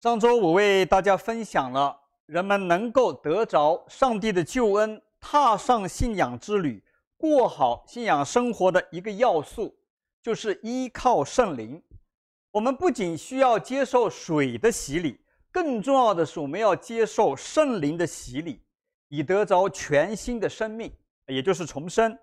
上周我为大家分享了人们能够得着上帝的救恩，踏上信仰之旅，过好信仰生活的一个要素，就是依靠圣灵。我们不仅需要接受水的洗礼，更重要的是我们要接受圣灵的洗礼，以得着全新的生命，也就是重生。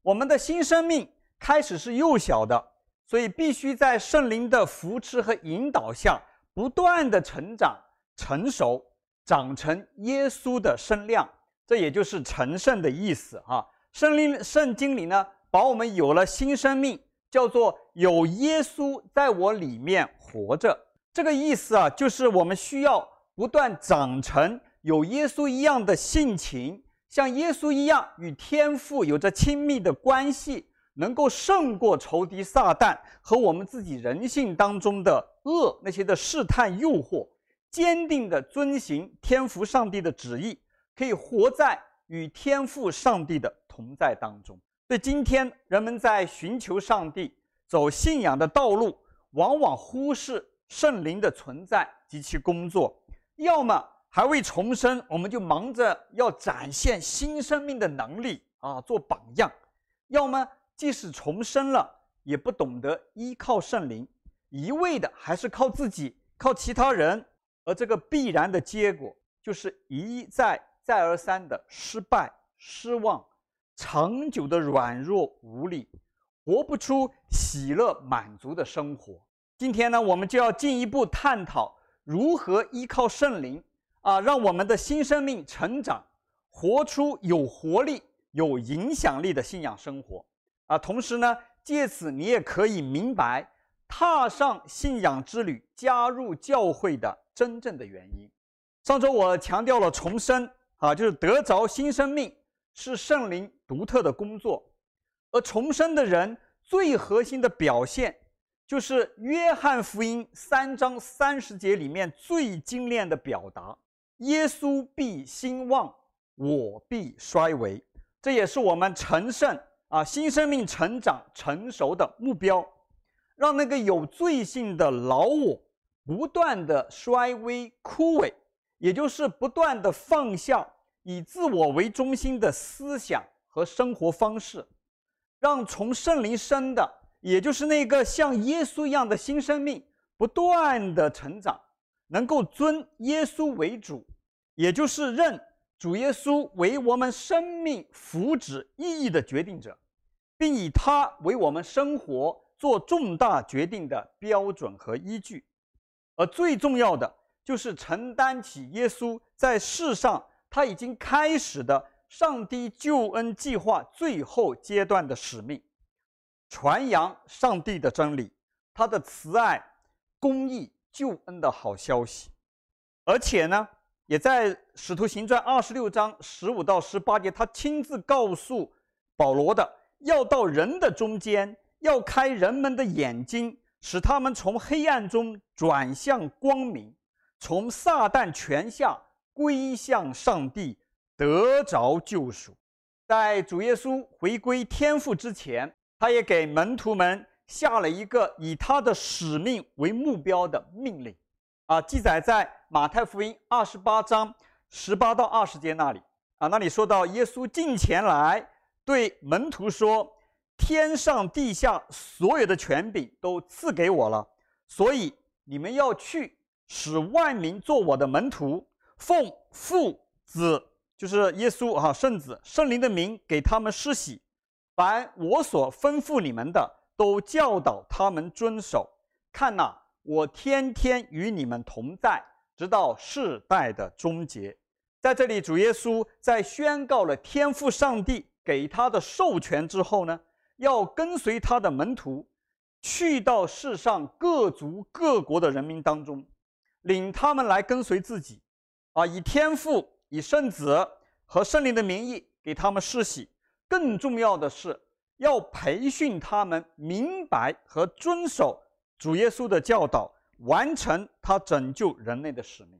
我们的新生命开始是幼小的，所以必须在圣灵的扶持和引导下。不断的成长、成熟、长成耶稣的身量，这也就是成圣的意思啊。圣灵圣经里呢，把我们有了新生命，叫做有耶稣在我里面活着。这个意思啊，就是我们需要不断长成有耶稣一样的性情，像耶稣一样与天父有着亲密的关系。能够胜过仇敌撒旦和我们自己人性当中的恶，那些的试探诱惑，坚定地遵行天父上帝的旨意，可以活在与天父上帝的同在当中。所以今天人们在寻求上帝、走信仰的道路，往往忽视圣灵的存在及其工作，要么还未重生，我们就忙着要展现新生命的能力啊，做榜样，要么。即使重生了，也不懂得依靠圣灵，一味的还是靠自己、靠其他人，而这个必然的结果就是一再再而三的失败、失望，长久的软弱无力，活不出喜乐满足的生活。今天呢，我们就要进一步探讨如何依靠圣灵啊，让我们的新生命成长，活出有活力、有影响力的信仰生活。啊，同时呢，借此你也可以明白踏上信仰之旅、加入教会的真正的原因。上周我强调了重生啊，就是得着新生命是圣灵独特的工作，而重生的人最核心的表现，就是约翰福音三章三十节里面最精炼的表达：耶稣必兴旺，我必衰微。这也是我们成圣。啊，新生命成长成熟的目标，让那个有罪性的老我不断的衰微枯萎，也就是不断的放下以自我为中心的思想和生活方式，让从圣灵生的，也就是那个像耶稣一样的新生命不断的成长，能够尊耶稣为主，也就是认主耶稣为我们生命福祉意义的决定者。并以他为我们生活做重大决定的标准和依据，而最重要的就是承担起耶稣在世上他已经开始的上帝救恩计划最后阶段的使命，传扬上帝的真理，他的慈爱、公义、救恩的好消息，而且呢，也在使徒行传二十六章十五到十八节，他亲自告诉保罗的。要到人的中间，要开人们的眼睛，使他们从黑暗中转向光明，从撒旦权下归向上帝，得着救赎。在主耶稣回归天父之前，他也给门徒们下了一个以他的使命为目标的命令，啊，记载在马太福音二十八章十八到二十节那里，啊，那里说到耶稣近前来。对门徒说：“天上地下所有的权柄都赐给我了，所以你们要去，使万民做我的门徒，奉父子，就是耶稣啊，圣子圣灵的名给他们施洗，凡我所吩咐你们的，都教导他们遵守。看哪，我天天与你们同在，直到世代的终结。”在这里，主耶稣在宣告了天父上帝。给他的授权之后呢，要跟随他的门徒，去到世上各族各国的人民当中，领他们来跟随自己，啊，以天父、以圣子和圣灵的名义给他们施洗。更重要的是，要培训他们明白和遵守主耶稣的教导，完成他拯救人类的使命。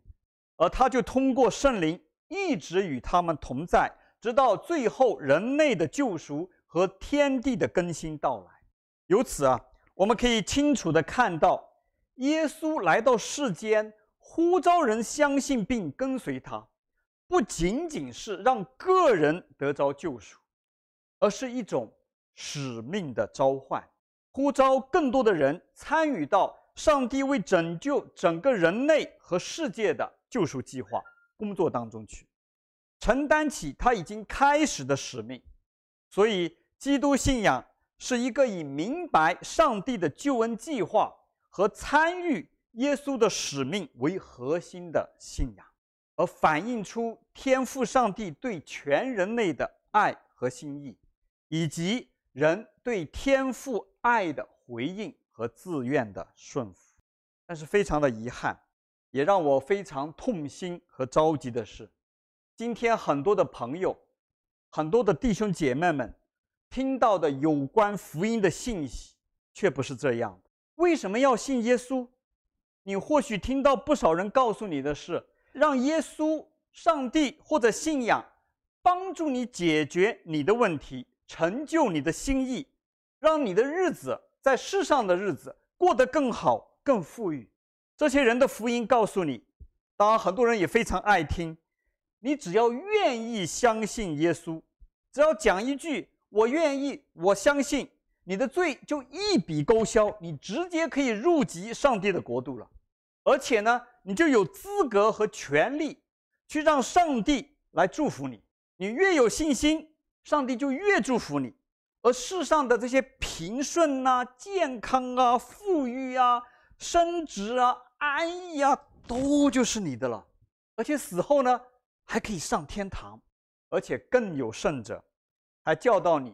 而他就通过圣灵一直与他们同在。直到最后，人类的救赎和天地的更新到来。由此啊，我们可以清楚地看到，耶稣来到世间，呼召人相信并跟随他，不仅仅是让个人得着救赎，而是一种使命的召唤，呼召更多的人参与到上帝为拯救整个人类和世界的救赎计划工作当中去，承担起他已经开始的使命。所以，基督信仰是一个以明白上帝的救恩计划和参与。耶稣的使命为核心的信仰，而反映出天父上帝对全人类的爱和心意，以及人对天父爱的回应和自愿的顺服。但是非常的遗憾，也让我非常痛心和着急的是，今天很多的朋友、很多的弟兄姐妹们听到的有关福音的信息，却不是这样的。为什么要信耶稣？你或许听到不少人告诉你的是，让耶稣、上帝或者信仰帮助你解决你的问题，成就你的心意，让你的日子在世上的日子过得更好、更富裕。这些人的福音告诉你，当然很多人也非常爱听。你只要愿意相信耶稣，只要讲一句“我愿意，我相信”。你的罪就一笔勾销，你直接可以入籍上帝的国度了，而且呢，你就有资格和权利去让上帝来祝福你。你越有信心，上帝就越祝福你，而世上的这些平顺啊、健康啊、富裕啊、升职啊、安逸啊，都就是你的了。而且死后呢，还可以上天堂，而且更有甚者，还教导你。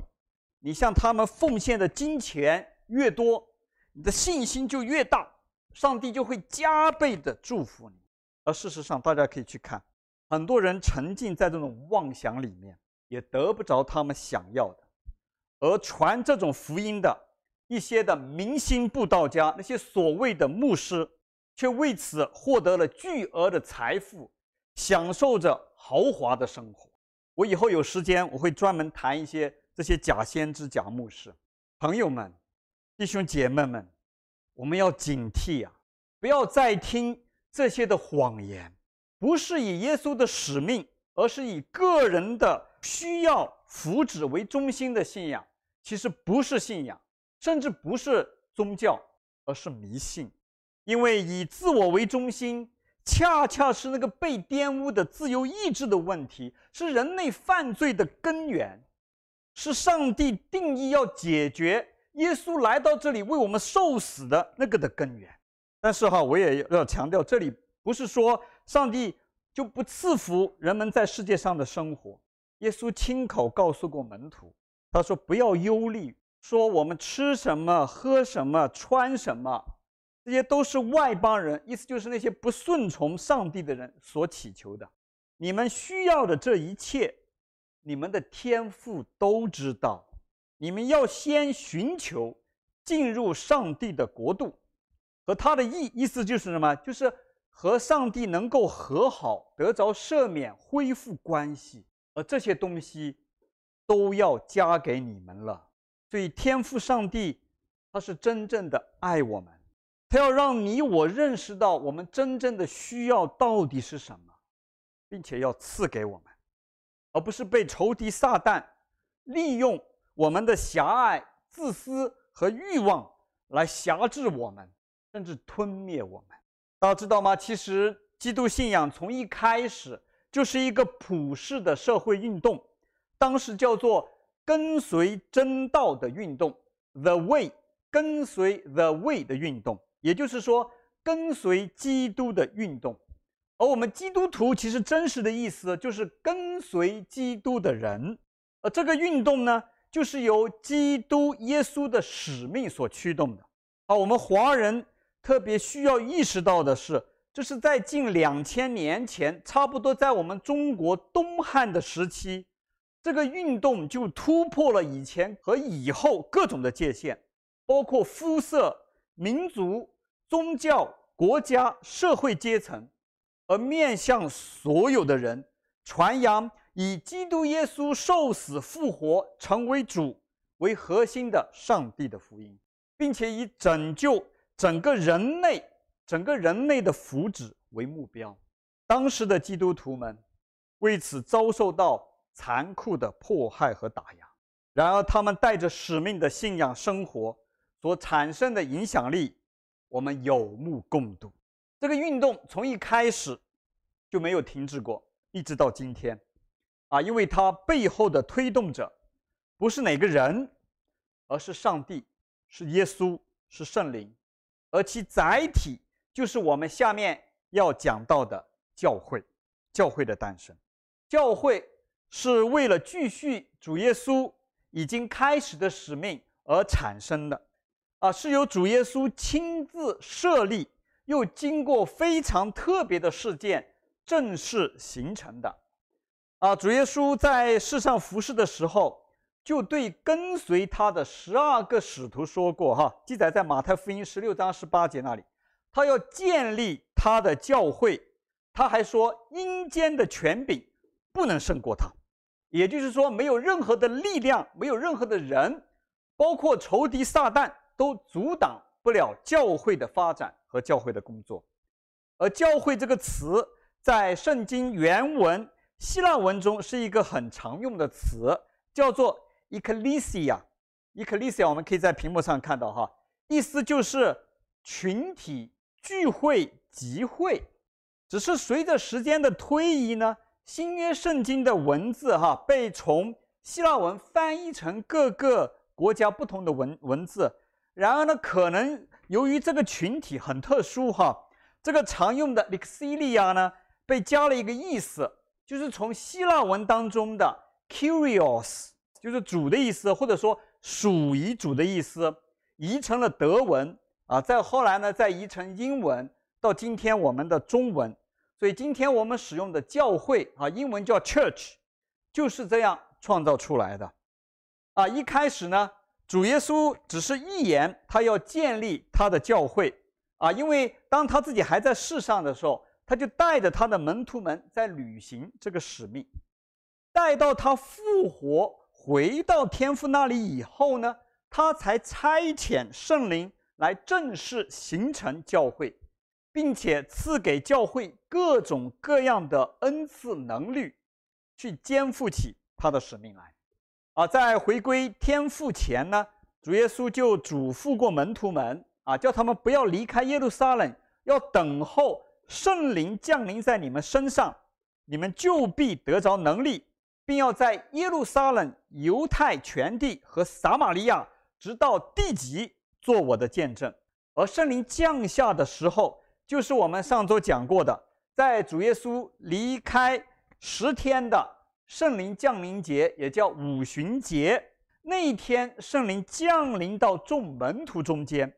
你向他们奉献的金钱越多，你的信心就越大，上帝就会加倍的祝福你。而事实上，大家可以去看，很多人沉浸在这种妄想里面，也得不着他们想要的。而传这种福音的一些的明星布道家，那些所谓的牧师，却为此获得了巨额的财富，享受着豪华的生活。我以后有时间，我会专门谈一些。这些假先知、假牧师，朋友们、弟兄姐妹们，我们要警惕啊！不要再听这些的谎言，不是以耶稣的使命，而是以个人的需要、福祉为中心的信仰，其实不是信仰，甚至不是宗教，而是迷信。因为以自我为中心，恰恰是那个被玷污的自由意志的问题，是人类犯罪的根源。是上帝定义要解决耶稣来到这里为我们受死的那个的根源，但是哈，我也要强调，这里不是说上帝就不赐福人们在世界上的生活。耶稣亲口告诉过门徒，他说：“不要忧虑，说我们吃什么、喝什么、穿什么，这些都是外邦人，意思就是那些不顺从上帝的人所祈求的。你们需要的这一切。”你们的天父都知道，你们要先寻求进入上帝的国度，和他的意意思就是什么？就是和上帝能够和好，得着赦免，恢复关系。而这些东西都要加给你们了。所以天父上帝他是真正的爱我们，他要让你我认识到我们真正的需要到底是什么，并且要赐给我们。而不是被仇敌撒旦利用我们的狭隘、自私和欲望来辖制我们，甚至吞灭我们。大家知道吗？其实基督信仰从一开始就是一个普世的社会运动，当时叫做“跟随真道”的运动 （The Way），跟随 The Way 的运动，也就是说，跟随基督的运动。而我们基督徒其实真实的意思就是跟随基督的人，而这个运动呢，就是由基督耶稣的使命所驱动的。而我们华人特别需要意识到的是，这是在近两千年前，差不多在我们中国东汉的时期，这个运动就突破了以前和以后各种的界限，包括肤色、民族、宗教、国家、社会阶层。而面向所有的人，传扬以基督耶稣受死复活成为主为核心的上帝的福音，并且以拯救整个人类、整个人类的福祉为目标。当时的基督徒们为此遭受到残酷的迫害和打压。然而，他们带着使命的信仰生活所产生的影响力，我们有目共睹。这个运动从一开始就没有停止过，一直到今天，啊，因为它背后的推动者不是哪个人，而是上帝，是耶稣，是圣灵，而其载体就是我们下面要讲到的教会，教会的诞生。教会是为了继续主耶稣已经开始的使命而产生的，啊，是由主耶稣亲自设立，又经过非常特别的事件正式形成的，啊，主耶稣在世上服侍的时候，就对跟随他的十二个使徒说过，哈，记载在马太福音十六章十八节那里，他要建立他的教会，他还说阴间的权柄不能胜过他。也就是说，没有任何的力量，没有任何的人，包括仇敌撒旦，都阻挡不了教会的发展和教会的工作。而“教会”这个词在圣经原文希腊文中是一个很常用的词，叫做 “ekklesia”。ekklesia 我们可以在屏幕上看到，哈，意思就是群体聚会集会。只是随着时间的推移呢。新约圣经的文字哈被从希腊文翻译成各个国家不同的文文字，然而呢，可能由于这个群体很特殊哈，这个常用的 Ecclesia 呢被加了一个意思，就是从希腊文当中的 “curios”，就是主的意思，或者说属于主的意思，移成了德文啊，再后来呢再移成英文，到今天我们的中文。所以今天我们使用的教会啊，英文叫 church，就是这样创造出来的。啊，一开始呢，主耶稣只是预言他要建立他的教会啊，因为当他自己还在世上的时候，他就带着他的门徒们在履行这个使命。待到他复活回到天父那里以后呢，他才差遣圣灵来正式形成教会。并且赐给教会各种各样的恩赐能力，去肩负起他的使命来。啊，在回归天父前呢，主耶稣就嘱咐过门徒们啊，叫他们不要离开耶路撒冷，要等候圣灵降临在你们身上，你们就必得着能力，并要在耶路撒冷、犹太全地和撒玛利亚，直到地极，做我的见证。而圣灵降下的时候，就是我们上周讲过的，在主耶稣离开十天的圣灵降临节，也叫五旬节那一天，圣灵降临到众门徒中间，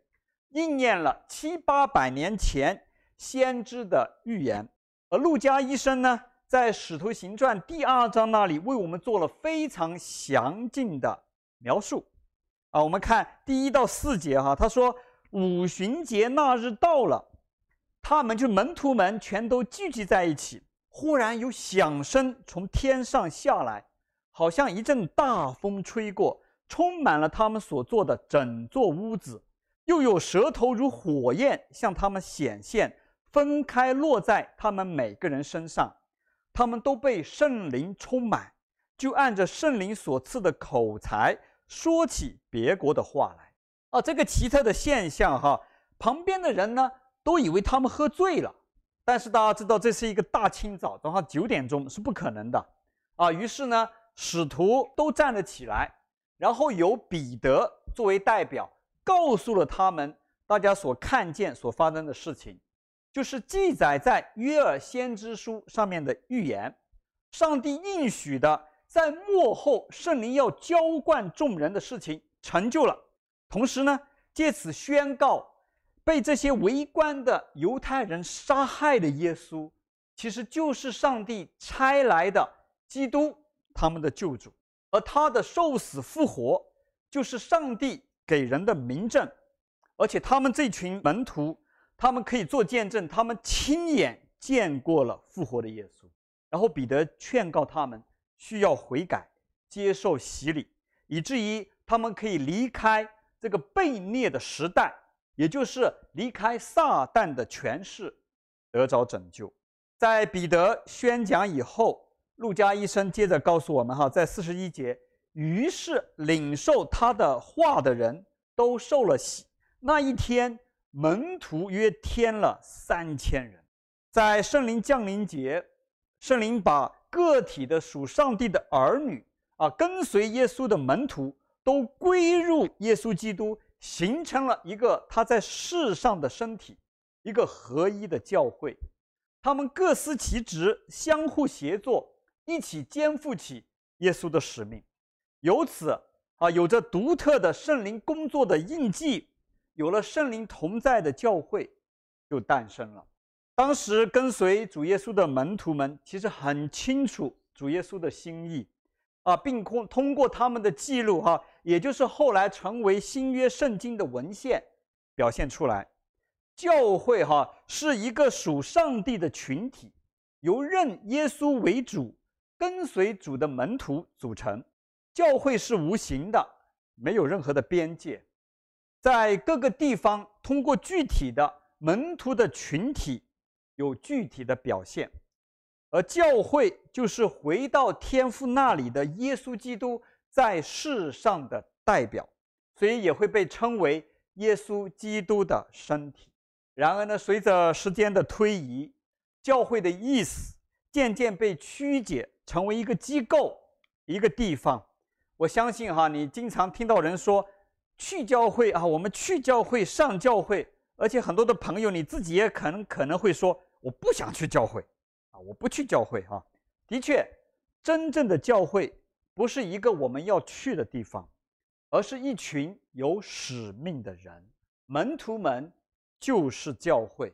应验了七八百年前先知的预言。而路加医生呢，在《使徒行传》第二章那里为我们做了非常详尽的描述。啊，我们看第一到四节哈，他说五旬节那日到了。他们就门徒们全都聚集在一起，忽然有响声从天上下来，好像一阵大风吹过，充满了他们所坐的整座屋子。又有舌头如火焰向他们显现，分开落在他们每个人身上。他们都被圣灵充满，就按着圣灵所赐的口才说起别国的话来。啊，这个奇特的现象哈，旁边的人呢？都以为他们喝醉了，但是大家知道这是一个大清早，早上九点钟是不可能的啊。于是呢，使徒都站了起来，然后由彼得作为代表，告诉了他们大家所看见、所发生的事情，就是记载在约尔先知书上面的预言，上帝应许的在末后圣灵要浇灌众人的事情成就了，同时呢，借此宣告。被这些围观的犹太人杀害的耶稣，其实就是上帝差来的基督，他们的救主。而他的受死复活，就是上帝给人的明证。而且他们这群门徒，他们可以做见证，他们亲眼见过了复活的耶稣。然后彼得劝告他们需要悔改，接受洗礼，以至于他们可以离开这个悖逆的时代。也就是离开撒旦的权势，得着拯救。在彼得宣讲以后，路加医生接着告诉我们：哈，在四十一节，于是领受他的话的人都受了洗。那一天，门徒约添了三千人。在圣灵降临节，圣灵把个体的属上帝的儿女啊，跟随耶稣的门徒，都归入耶稣基督，形成了一个他在世上的身体，一个合一的教会。他们各司其职，相互协作，一起肩负起耶稣的使命。由此啊，有着独特的圣灵工作的印记。有了圣灵同在的教会，就诞生了。当时跟随主耶稣的门徒们，其实很清楚主耶稣的心意，啊，并通通过他们的记录，哈，也就是后来成为新约圣经的文献，表现出来。教会，哈，是一个属上帝的群体，由认耶稣为主、跟随主的门徒组成。教会是无形的，没有任何的边界。在各个地方，通过具体的门徒的群体，有具体的表现，而教会就是回到天父那里的耶稣基督在世上的代表，所以也会被称为耶稣基督的身体。然而呢，随着时间的推移，教会的意思渐渐被曲解，成为一个机构、一个地方。我相信哈，你经常听到人说。去教会啊，我们去教会上教会，而且很多的朋友你自己也可能可能会说，我不想去教会，我不去教会哈。的确，真正的教会不是一个我们要去的地方，而是一群有使命的人，门徒们就是教会。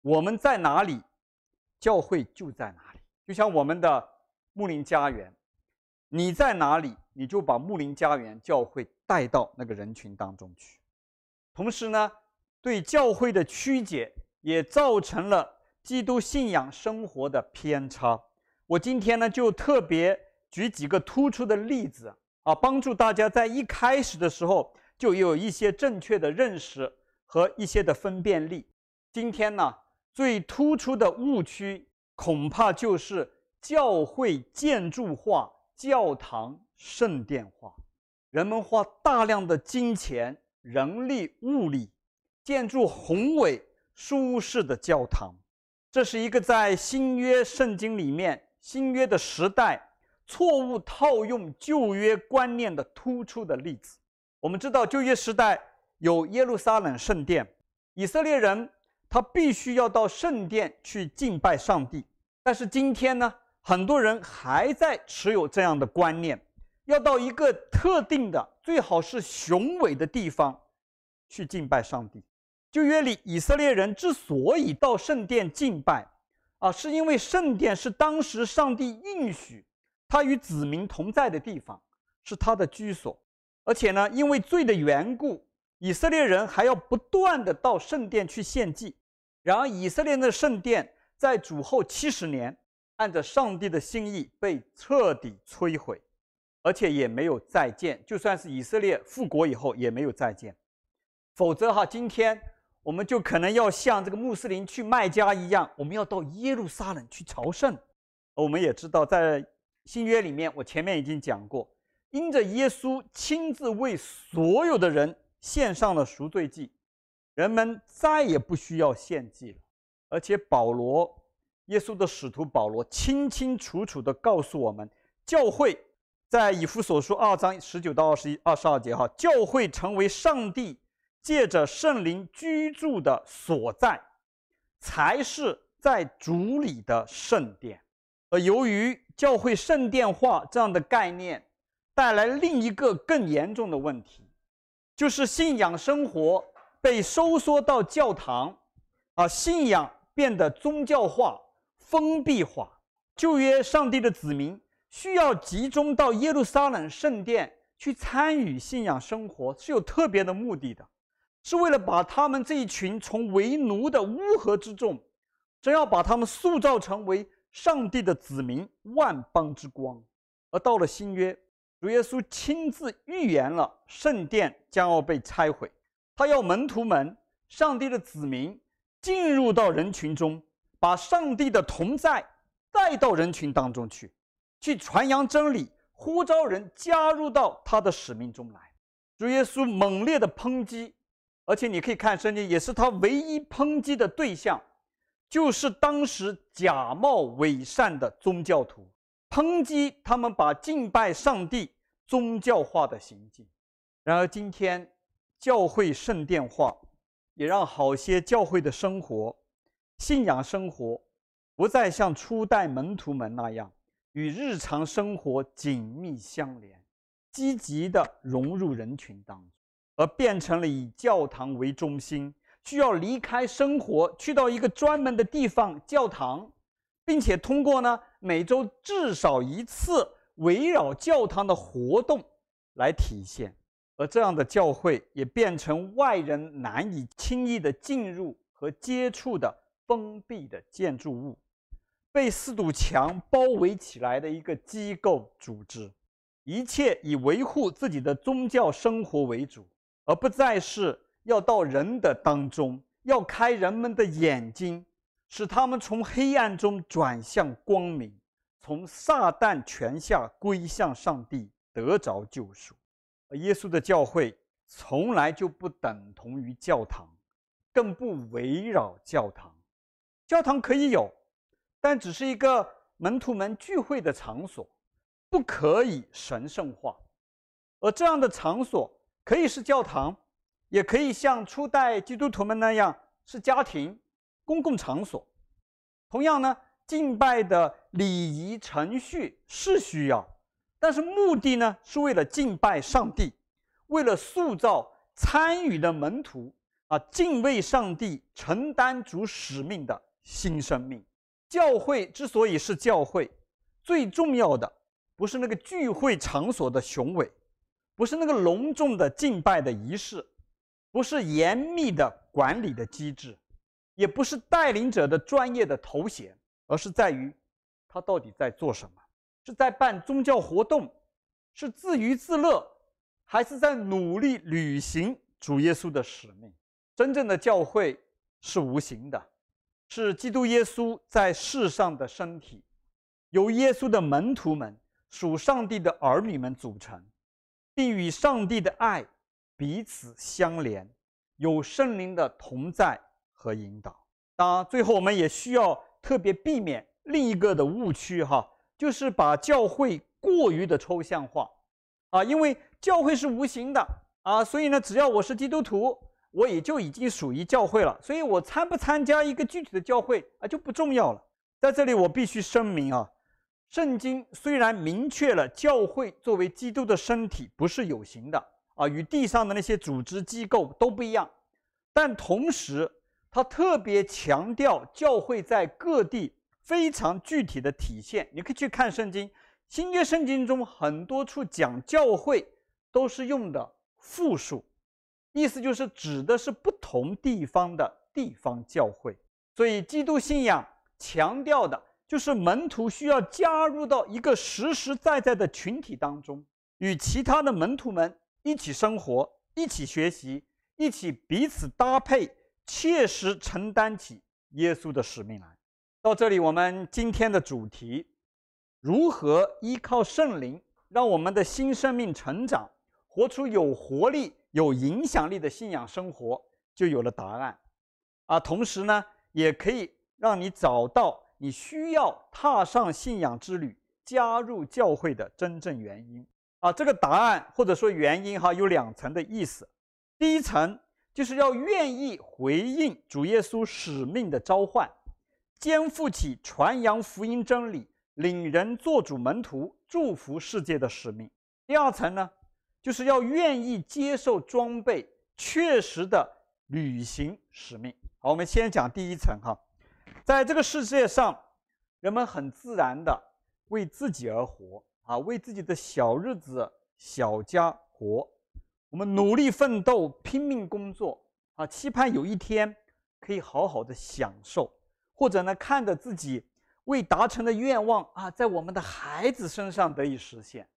我们在哪里，教会就在哪里。就像我们的牧林家园，你在哪里，你就把牧林家园教会带到那个人群当中去，同时呢，对教会的曲解也造成了基督信仰生活的偏差。我今天呢，就特别举几个突出的例子啊，帮助大家在一开始的时候就有一些正确的认识和一些的分辨力。今天呢，最突出的误区恐怕就是教会建筑化、教堂圣殿化。人们花大量的金钱、人力、物力，建筑宏伟、舒适的教堂，这是一个在新约圣经里面、新约的时代错误套用旧约观念的突出的例子。我们知道，旧约时代有耶路撒冷圣殿，以色列人他必须要到圣殿去敬拜上帝。但是今天呢，很多人还在持有这样的观念。要到一个特定的，最好是雄伟的地方去敬拜上帝。旧约里以色列人之所以到圣殿敬拜，啊，是因为圣殿是当时上帝应许他与子民同在的地方，是他的居所。而且呢，因为罪的缘故，以色列人还要不断地到圣殿去献祭。然而，以色列的圣殿在主后七十年，按着上帝的心意被彻底摧毁。而且也没有再建，就算是以色列复国以后也没有再建，否则哈，今天我们就可能要像这个穆斯林去麦加一样，我们要到耶路撒冷去朝圣。我们也知道，在新约里面，我前面已经讲过，因着耶稣亲自为所有的人献上了赎罪祭，人们再也不需要献祭了。而且保罗，耶稣的使徒保罗，清清楚楚地告诉我们，教会。在以弗所书二章十九到二十一、二十二节，哈，教会成为上帝借着圣灵居住的所在，才是在主里的圣殿。而由于教会圣殿化这样的概念，带来另一个更严重的问题，就是信仰生活被收缩到教堂，啊，信仰变得宗教化、封闭化。旧约上帝的子民。需要集中到耶路撒冷圣殿去参与信仰生活，是有特别的目的的，是为了把他们这一群从为奴的乌合之众，真要把他们塑造成为上帝的子民、万邦之光。而到了新约，主耶稣亲自预言了圣殿将要被拆毁，他要门徒们、上帝的子民进入到人群中，把上帝的同在带到人群当中去，去传扬真理，呼召人加入到他的使命中来。主耶稣猛烈的抨击，而且你可以看圣经，也是他唯一抨击的对象，就是当时假冒伪善的宗教徒，抨击他们把敬拜上帝宗教化的行径。然而今天教会圣殿化，也让好些教会的生活、信仰生活，不再像初代门徒们那样与日常生活紧密相连，积极地融入人群当中，而变成了以教堂为中心，需要离开生活，去到一个专门的地方——教堂，并且通过呢每周至少一次围绕教堂的活动来体现。而这样的教会也变成外人难以轻易的进入和接触的封闭的建筑物，被四堵墙包围起来的一个机构组织，一切以维护自己的宗教生活为主，而不再是要到人的当中，要开人们的眼睛，使他们从黑暗中转向光明，从撒旦权下归向上帝，得着救赎。耶稣的教会从来就不等同于教堂，更不围绕教堂。教堂可以有，但只是一个门徒们聚会的场所，不可以神圣化。而这样的场所可以是教堂，也可以像初代基督徒们那样是家庭、公共场所。同样呢，敬拜的礼仪程序是需要。但是目的呢，是为了敬拜上帝，为了塑造参与的门徒啊，敬畏上帝、承担主使命的新生命。教会之所以是教会，最重要的不是那个聚会场所的雄伟，不是那个隆重的敬拜的仪式，不是严密的管理的机制，也不是带领者的专业的头衔，而是在于他到底在做什么。是在办宗教活动，是自娱自乐，还是在努力履行主耶稣的使命？真正的教会是无形的，是基督耶稣在世上的身体，由耶稣的门徒们、属上帝的儿女们组成，并与上帝的爱彼此相连，有圣灵的同在和引导。当然，最后我们也需要特别避免另一个的误区，哈。就是把教会过于的抽象化，啊，因为教会是无形的啊，所以呢，只要我是基督徒，我也就已经属于教会了。所以我参不参加一个具体的教会啊，就不重要了。在这里，我必须声明啊，圣经虽然明确了教会作为基督的身体不是有形的啊，与地上的那些组织机构都不一样，但同时，他特别强调教会在各地。非常具体的体现，你可以去看圣经，新约圣经中很多处讲教会都是用的复数，意思就是指的是不同地方的地方教会。所以基督信仰强调的就是门徒需要加入到一个实实在在的群体当中，与其他的门徒们一起生活、一起学习、一起彼此搭配，切实承担起耶稣的使命来。到这里，我们今天的主题：如何依靠圣灵，让我们的新生命成长，活出有活力、有影响力的信仰生活，就有了答案。啊，同时呢，也可以让你找到你需要踏上信仰之旅、加入教会的真正原因。啊，这个答案或者说原因哈，有两层的意思。第一层就是要愿意回应主耶稣使命的召唤。肩负起传扬福音真理、领人做主门徒、祝福世界的使命。第二层呢，就是要愿意接受装备，确实的履行使命。好，我们先讲第一层哈，在这个世界上，人们很自然的为自己而活啊，为自己的小日子、小家活。我们努力奋斗、拼命工作啊，期盼有一天可以好好的享受。或者呢，看着自己未达成的愿望啊，在我们的孩子身上得以实现。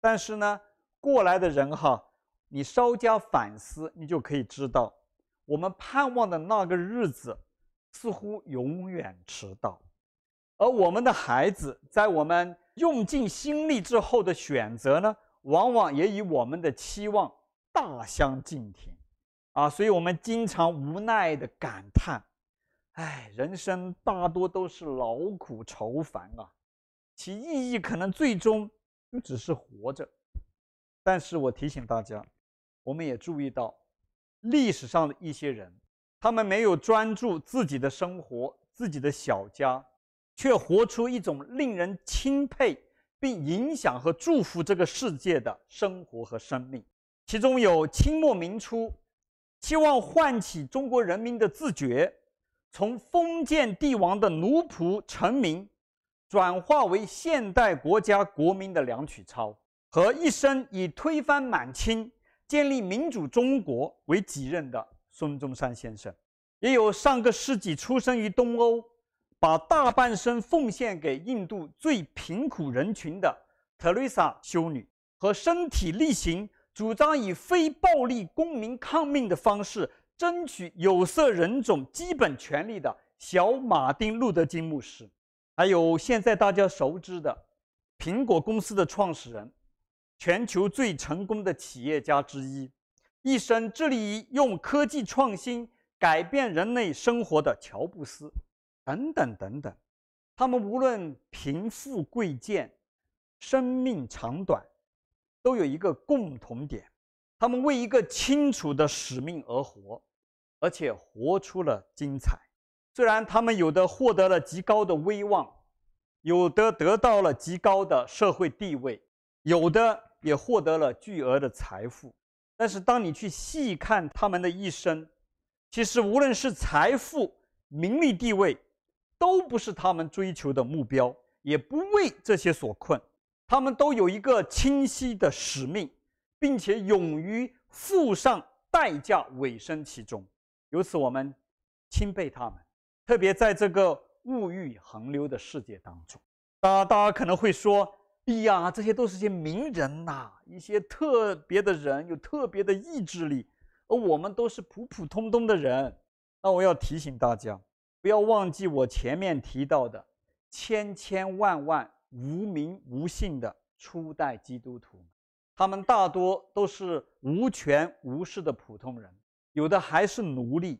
但是呢，过来的人哈，你稍加反思，你就可以知道，我们盼望的那个日子，似乎永远迟到，而我们的孩子在我们用尽心力之后的选择呢，往往也与我们的期望大相径庭，啊，所以我们经常无奈地感叹：“哎，人生大多都是劳苦愁烦啊，其意义可能最终就只是活着。”但是我提醒大家，我们也注意到历史上的一些人。他们没有专注自己的生活、自己的小家，却活出一种令人钦佩并影响和祝福这个世界的生活和生命。其中有清末民初，希望唤起中国人民的自觉，从封建帝王的奴仆臣民，转化为现代国家国民的梁启超，和一生以推翻满清、建立民主中国为己任的。孙中山先生，也有上个世纪出生于东欧，把大半生奉献给印度最贫苦人群的特蕾莎修女，和身体力行主张以非暴力公民抗命的方式争取有色人种基本权利的小马丁·路德·金牧师，还有现在大家熟知的苹果公司的创始人，全球最成功的企业家之一。一生致力于用科技创新改变人类生活的乔布斯，等等等等，他们无论贫富贵贱、生命长短，都有一个共同点：他们为一个清楚的使命而活，而且活出了精彩。虽然他们有的获得了极高的威望，有的得到了极高的社会地位，有的也获得了巨额的财富。但是，当你去细看他们的一生，其实无论是财富、名利、地位，都不是他们追求的目标，也不为这些所困。他们都有一个清晰的使命，并且勇于付上代价，委身其中。由此，我们钦佩他们。特别在这个物欲横流的世界当中，大大家可能会说。哎呀，这些都是些名人呐，一些特别的人，有特别的意志力，而我们都是普普通通的人。那我要提醒大家，不要忘记我前面提到的千千万万无名无姓的初代基督徒，他们大多都是无权无势的普通人，有的还是奴隶，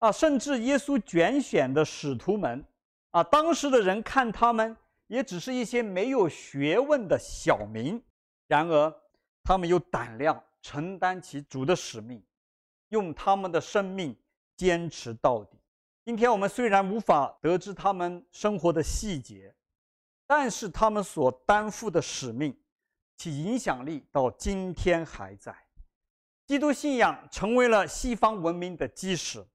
啊，甚至耶稣拣选的使徒们，啊，当时的人看他们。也只是一些没有学问的小民，然而他们有胆量承担起主的使命，用他们的生命坚持到底。今天我们虽然无法得知他们生活的细节，但是他们所担负的使命，其影响力到今天还在。基督信仰成为了西方文明的基石，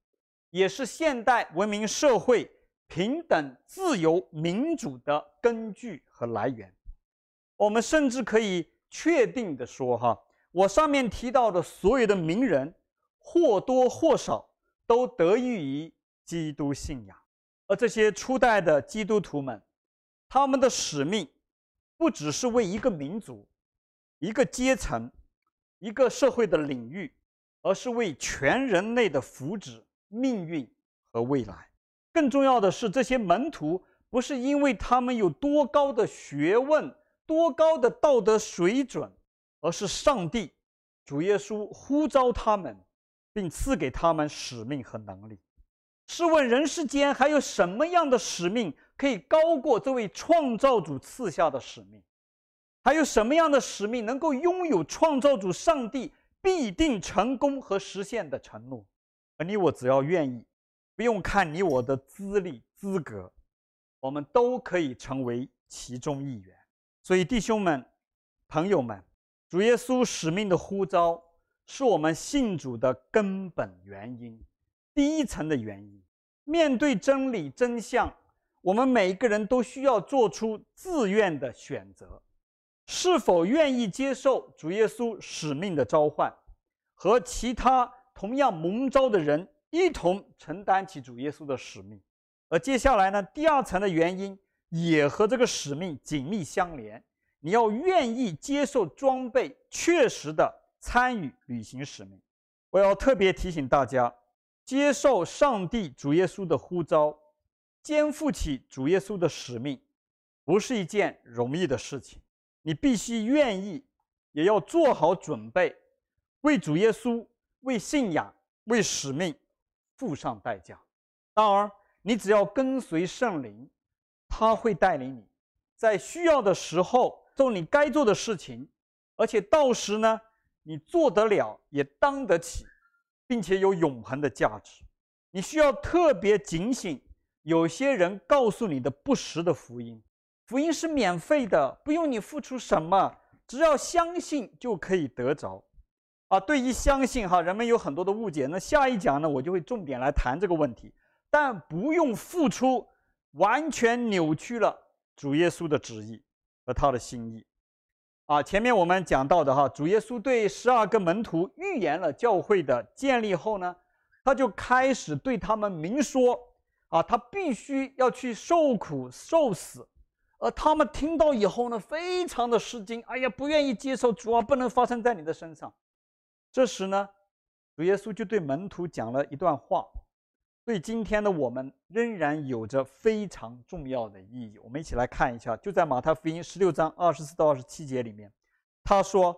也是现代文明社会。平等、自由、民主的根据和来源，我们甚至可以确定地说：哈，我上面提到的所有的名人，或多或少都得益于基督信仰。而这些初代的基督徒们，他们的使命不只是为一个民族、一个阶层、一个社会的领域，而是为全人类的福祉、命运和未来。更重要的是，这些门徒不是因为他们有多高的学问、多高的道德水准，而是上帝、主耶稣呼召他们，并赐给他们使命和能力。试问人世间还有什么样的使命可以高过这位创造主赐下的使命？还有什么样的使命能够拥有创造主上帝必定成功和实现的承诺？而你我只要愿意。不用看你我的资历资格，我们都可以成为其中一员。所以，弟兄们、朋友们，主耶稣使命的呼召是我们信主的根本原因，第一层的原因。面对真理真相，我们每一个人都需要做出自愿的选择：是否愿意接受主耶稣使命的召唤，和其他同样蒙召的人。一同承担起主耶稣的使命，而接下来呢，第二层的原因也和这个使命紧密相连。你要愿意接受装备，确实的参与履行使命。我要特别提醒大家，接受上帝主耶稣的呼召，肩负起主耶稣的使命，不是一件容易的事情。你必须愿意，也要做好准备，为主耶稣、为信仰、为使命付上代价。当然，你只要跟随圣灵，他会带领你，在需要的时候做你该做的事情，而且到时呢，你做得了，也当得起。并且有永恒的价值，你需要特别警醒。有些人告诉你的不实的福音，福音是免费的，不用你付出什么，只要相信就可以得着。啊，对于相信哈，人们有很多的误解。那下一讲呢，我就会重点来谈这个问题。但不用付出，完全扭曲了主耶稣的旨意和他的心意。啊，前面我们讲到的哈，主耶稣对十二个门徒预言了教会的建立后呢，他就开始对他们明说，啊，他必须要去受苦受死，而他们听到以后呢，非常的吃惊，哎呀，不愿意接受，主啊，不能发生在你的身上。这时呢，主耶稣就对门徒讲了一段话。对今天的我们仍然有着非常重要的意义。我们一起来看一下，就在马太福音十六章二十四到二十七节里面，他说：“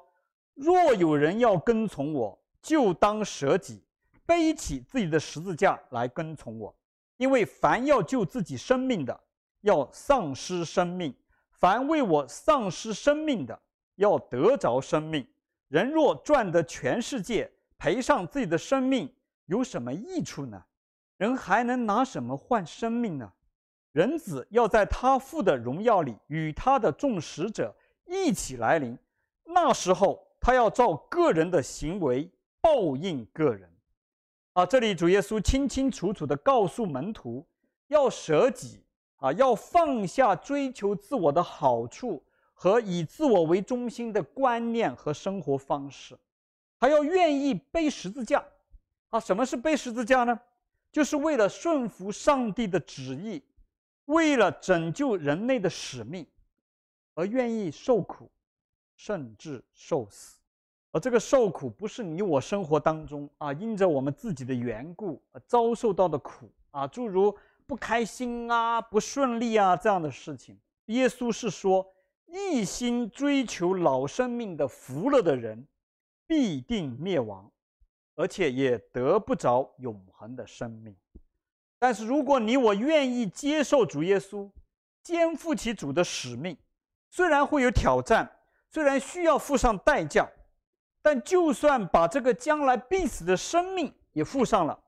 若有人要跟从我，就当舍己，背起自己的十字架来跟从我。因为凡要救自己生命的，要丧失生命；凡为我丧失生命的，要得着生命。人若赚得全世界，赔上自己的生命，有什么益处呢？”人还能拿什么换生命呢？人子要在他父的荣耀里与他的众使者一起来临，那时候他要照个人的行为报应个人。啊，这里主耶稣清清楚楚地告诉门徒，要舍己啊，要放下追求自我的好处和以自我为中心的观念和生活方式，还要愿意背十字架。啊，什么是背十字架呢？就是为了顺服上帝的旨意，为了拯救人类的使命，而愿意受苦，甚至受死。而这个受苦，不是你我生活当中啊，因着我们自己的缘故而遭受到的苦啊，诸如不开心啊、不顺利啊这样的事情。耶稣是说，一心追求老生命的福乐的人，必定灭亡。而且也得不着永恒的生命，但是如果你我愿意接受主耶稣，肩负起主的使命，虽然会有挑战，虽然需要付上代价，但就算把这个将来必死的生命也付上了，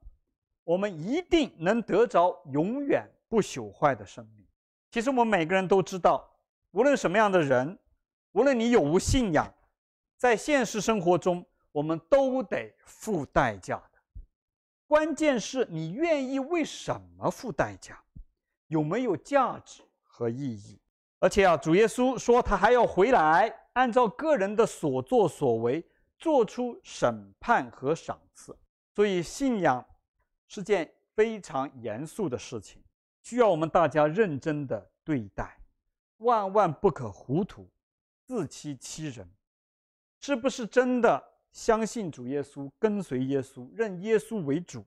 我们一定能得着永远不朽坏的生命。其实我们每个人都知道，无论什么样的人，无论你有无信仰，在现实生活中。我们都得付代价的，关键是你愿意为什么付代价，有没有价值和意义？而且啊，主耶稣说他还要回来，按照个人的所作所为做出审判和赏赐。所以信仰是件非常严肃的事情，需要我们大家认真的对待，万万不可糊涂，自欺欺人。是不是真的？相信主耶稣，跟随耶稣，认耶稣为主，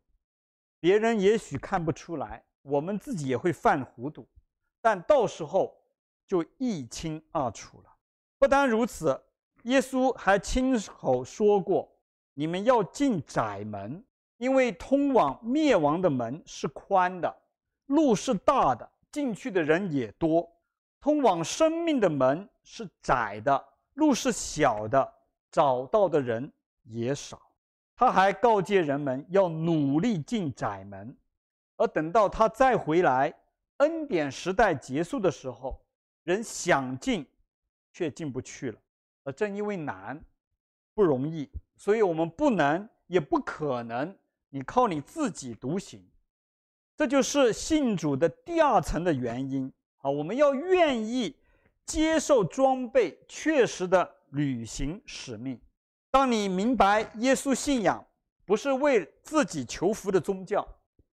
别人也许看不出来，我们自己也会犯糊涂，但到时候就一清二楚了。不单如此，耶稣还亲口说过：“你们要进窄门，因为通往灭亡的门是宽的，路是大的，进去的人也多；通往生命的门是窄的，路是小的，找到的人。”也少，他还告诫人们要努力进窄门，而等到他再回来，恩典时代结束的时候，人想进，却进不去了。而正因为难，不容易，所以我们不能，也不可能，你靠你自己独行。这就是信主的第二层的原因啊！我们要愿意接受装备，确实的履行使命。当你明白耶稣信仰不是为自己求福的宗教，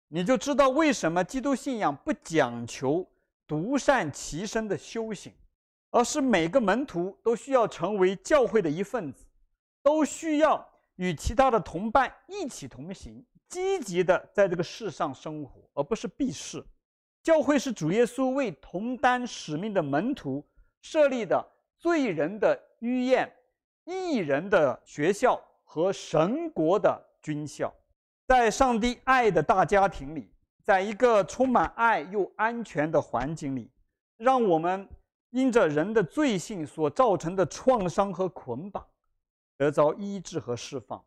你就知道为什么基督信仰不讲求独善其身的修行，而是每个门徒都需要成为教会的一份子，都需要与其他的同伴一起同行，积极的在这个世上生活，而不是避世。教会是主耶稣为同担使命的门徒设立的罪人的医院、义人的学校和神国的军校。在上帝爱的大家庭里，在一个充满爱又安全的环境里，让我们因着人的罪性所造成的创伤和捆绑，得着医治和释放，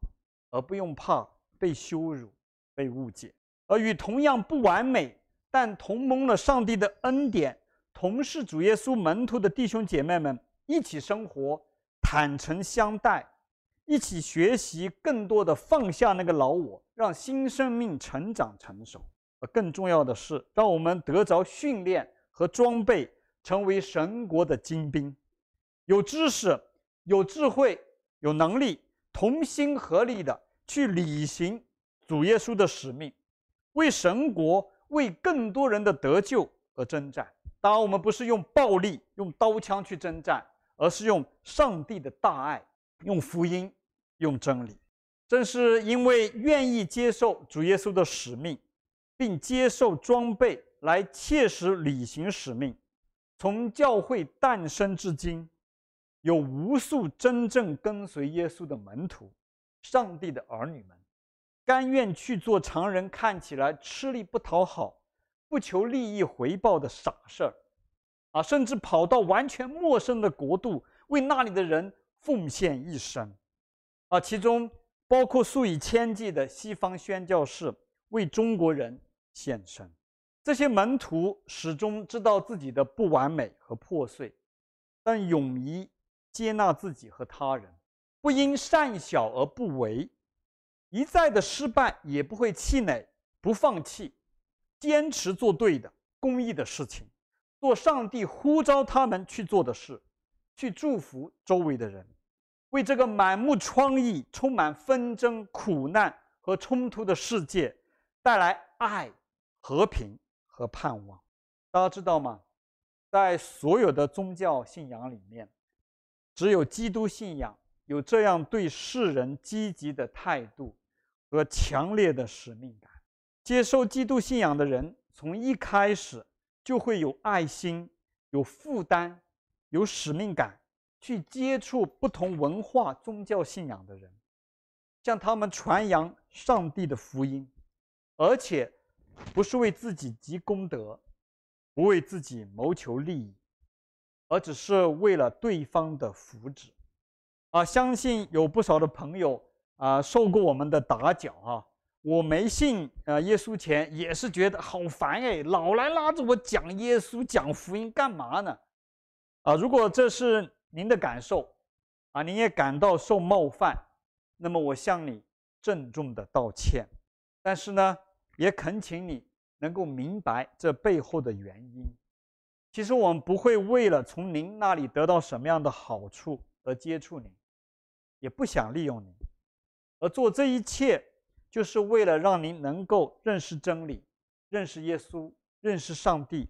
而不用怕被羞辱、被误解。而与同样不完美，但同蒙了上帝的恩典，同是主耶稣门徒的弟兄姐妹们一起生活，坦诚相待，一起学习更多的放下那个老我，让新生命成长成熟。更重要的是，让我们得着训练和装备，成为神国的精兵，有知识、有智慧。有能力同心合力的去履行主耶稣的使命，为神国、为更多人的得救而征战。当然，我们不是用暴力、用刀枪去征战，而是用上帝的大爱、用福音、用真理。正是因为愿意接受主耶稣的使命，并接受装备来切实履行使命，从教会诞生至今。有无数真正跟随耶稣的门徒，上帝的儿女们，甘愿去做常人看起来吃力不讨好、不求利益回报的傻事儿，啊，甚至跑到完全陌生的国度，为那里的人奉献一生，啊，其中包括数以千计的西方宣教士为中国人献身。这些门徒始终知道自己的不完美和破碎，但勇于。接纳自己和他人，不因善小而不为，一再的失败也不会气馁，不放弃，坚持做对的公益的事情，做上帝呼召他们去做的事，去祝福周围的人，为这个满目疮痍、充满纷争、苦难和冲突的世界带来爱、和平和盼望。大家知道吗？在所有的宗教信仰里面，只有基督信仰有这样对世人积极的态度和强烈的使命感。接受基督信仰的人，从一开始就会有爱心、有负担、有使命感，去接触不同文化、宗教信仰的人，向他们传扬上帝的福音，而且不是为自己积功德，不为自己谋求利益。而只是为了对方的福祉，啊，相信有不少的朋友啊受过我们的打搅啊。我没信啊耶稣前也是觉得好烦哎，老来拉着我讲耶稣讲福音干嘛呢？啊，如果这是您的感受，啊，您也感到受冒犯，那么我向你郑重的道歉。但是呢，也恳请你能够明白这背后的原因。其实我们不会为了从您那里得到什么样的好处而接触您，也不想利用您，而做这一切，就是为了让您能够认识真理，认识耶稣，认识上帝，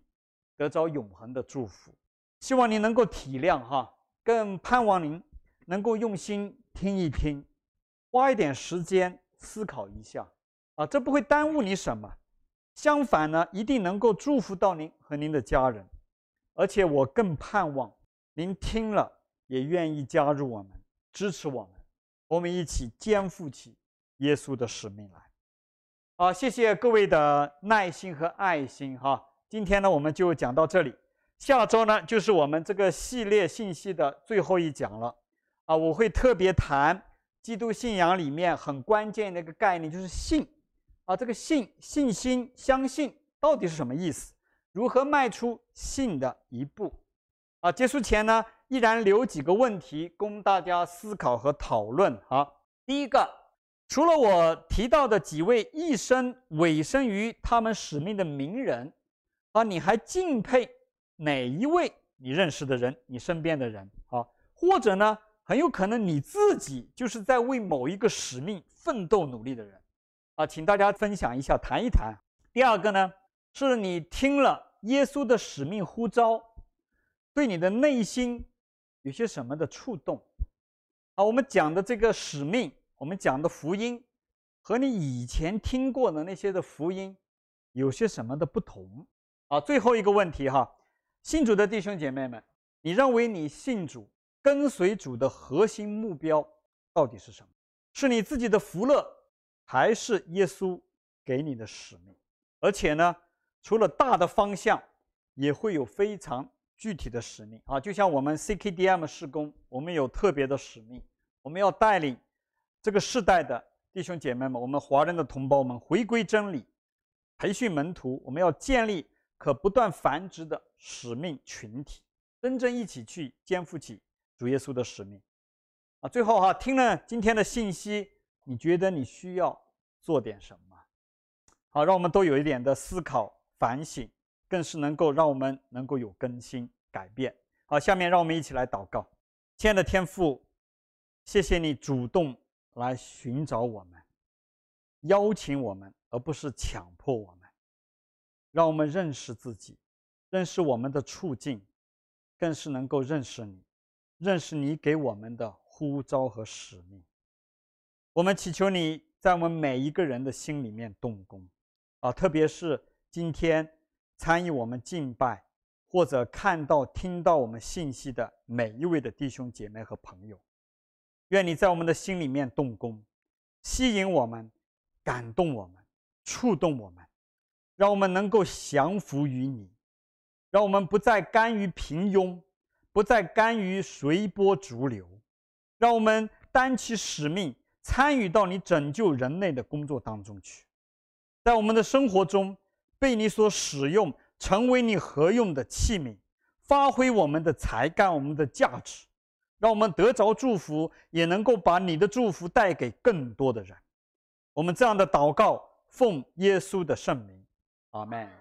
得着永恒的祝福。希望您能够体谅哈，更盼望您能够用心听一听，花一点时间思考一下啊，这不会耽误你什么，相反呢，一定能够祝福到您和您的家人。而且我更盼望您听了也愿意加入我们，支持我们，我们一起肩负起耶稣的使命来。好，谢谢各位的耐心和爱心哈。今天呢，我们就讲到这里，下周呢就是我们这个系列信息的最后一讲了啊。我会特别谈基督信仰里面很关键的一个概念，就是信啊。这个信、信心、相信到底是什么意思？如何迈出信的一步？啊，结束前呢，依然留几个问题供大家思考和讨论。好，第一个，除了我提到的几位一生委身于他们使命的名人，啊，你还敬佩哪一位你认识的人，你身边的人？啊，或者呢，很有可能你自己就是在为某一个使命奋斗努力的人。啊，请大家分享一下，谈一谈。第二个呢？是你听了耶稣的使命呼召，对你的内心有些什么的触动？啊，我们讲的这个使命，我们讲的福音，和你以前听过的那些的福音有些什么的不同？啊，最后一个问题哈，信主的弟兄姐妹们，你认为你信主、跟随主的核心目标到底是什么？是你自己的福乐，还是耶稣给你的使命？而且呢，除了大的方向，也会有非常具体的使命啊。就像我们 CKDM 事工，我们有特别的使命，我们要带领这个世代的弟兄姐妹们，我们华人的同胞们回归真理，培训门徒，我们要建立可不断繁殖的使命群体，真正一起去肩负起主耶稣的使命。啊，最后哈，听了今天的信息，你觉得你需要做点什么？好，让我们都有一点的思考反省，更是能够让我们能够有更新改变。好，下面让我们一起来祷告。亲爱的天父，谢谢你主动。来寻找我们，邀请我们，而不是强迫我们，让我们认识自己，认识我们的处境，更是能够认识你，认识你给我们的呼召和使命。我们祈求你在我们每一个人的心里面动工，啊，特别是今天参与我们敬拜或者看到、听到我们信息的每一位的弟兄姐妹和朋友。愿你在我们的心里面动工，吸引我们，感动我们，触动我们，让我们能够降服于你，让我们不再甘于平庸，不再甘于随波逐流，让我们担起使命，参与到你拯救人类的工作当中去，在我们的生活中被你所使用，成为你合用的器皿，发挥我们的才干，我们的价值。让我们得着祝福，也能够把你的祝福带给更多的人。我们这样的祷告，奉耶稣的圣名，阿门。